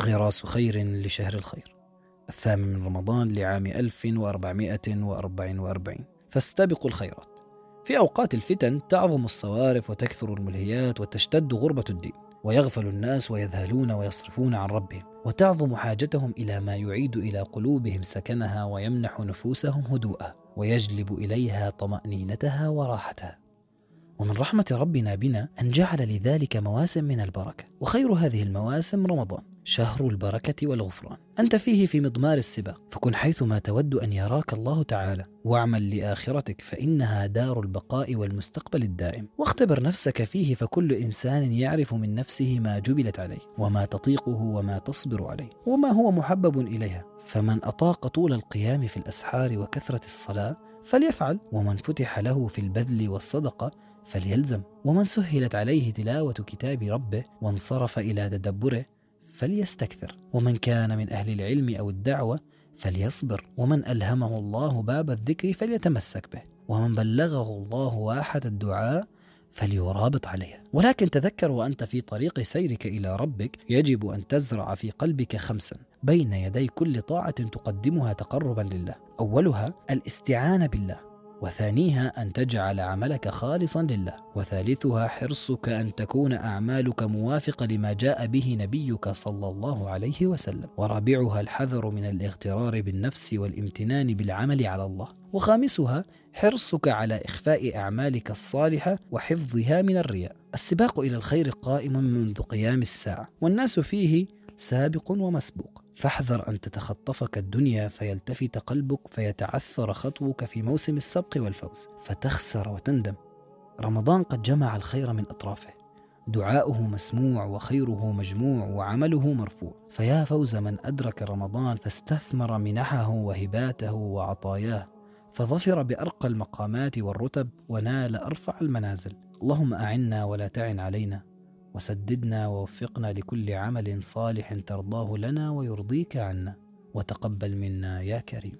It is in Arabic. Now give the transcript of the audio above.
غراس خير لشهر الخير. الثامن من رمضان لعام 1444 فاستبقوا الخيرات. في أوقات الفتن تعظم الصوارف وتكثر الملهيات وتشتد غربة الدين ويغفل الناس ويذهلون ويصرفون عن ربهم وتعظم حاجتهم إلى ما يعيد إلى قلوبهم سكنها ويمنح نفوسهم هدوءها ويجلب إليها طمأنينتها وراحتها. ومن رحمة ربنا بنا أن جعل لذلك مواسم من البركة وخير هذه المواسم رمضان. شهر البركة والغفران. أنت فيه في مضمار السباق فكن حيثما تود أن يراك الله تعالى واعمل لآخرتك فإنها دار البقاء والمستقبل الدائم. واختبر نفسك فيه فكل إنسان يعرف من نفسه ما جبلت عليه وما تطيقه وما تصبر عليه وما هو محبب إليها. فمن أطاق طول القيام في الأسحار وكثرة الصلاة فليفعل ومن فتح له في البذل والصدقة فليلزم. ومن سهلت عليه تلاوة كتاب ربه وانصرف إلى تدبره فليستكثر. ومن كان من أهل العلم أو الدعوة فليصبر. ومن ألهمه الله باب الذكر فليتمسك به. ومن بلغه الله واحة الدعاء فليرابط عليها. ولكن تذكر وأنت في طريق سيرك إلى ربك يجب أن تزرع في قلبك خمسا بين يدي كل طاعة تقدمها تقربا لله. أولها الاستعانة بالله. وثانيها أن تجعل عملك خالصا لله وثالثها حرصك أن تكون أعمالك موافقة لما جاء به نبيك صلى الله عليه وسلم. ورابعها الحذر من الاغترار بالنفس والامتنان بالعمل على الله. وخامسها حرصك على إخفاء أعمالك الصالحة وحفظها من الرياء. السباق إلى الخير قائم منذ قيام الساعة والناس فيه سابق ومسبوق. فاحذر أن تتخطفك الدنيا فيلتفت قلبك فيتعثر خطوك في موسم السبق والفوز فتخسر وتندم. رمضان قد جمع الخير من أطرافه. دعاؤه مسموع وخيره مجموع وعمله مرفوع. فيا فوز من أدرك رمضان فاستثمر منحه وهباته وعطاياه. فظفر بأرقى المقامات والرتب ونال أرفع المنازل. اللهم أعنا ولا تعن علينا. وسددنا ووفقنا لكل عمل صالح ترضاه لنا ويرضيك عنا. وتقبل منا يا كريم.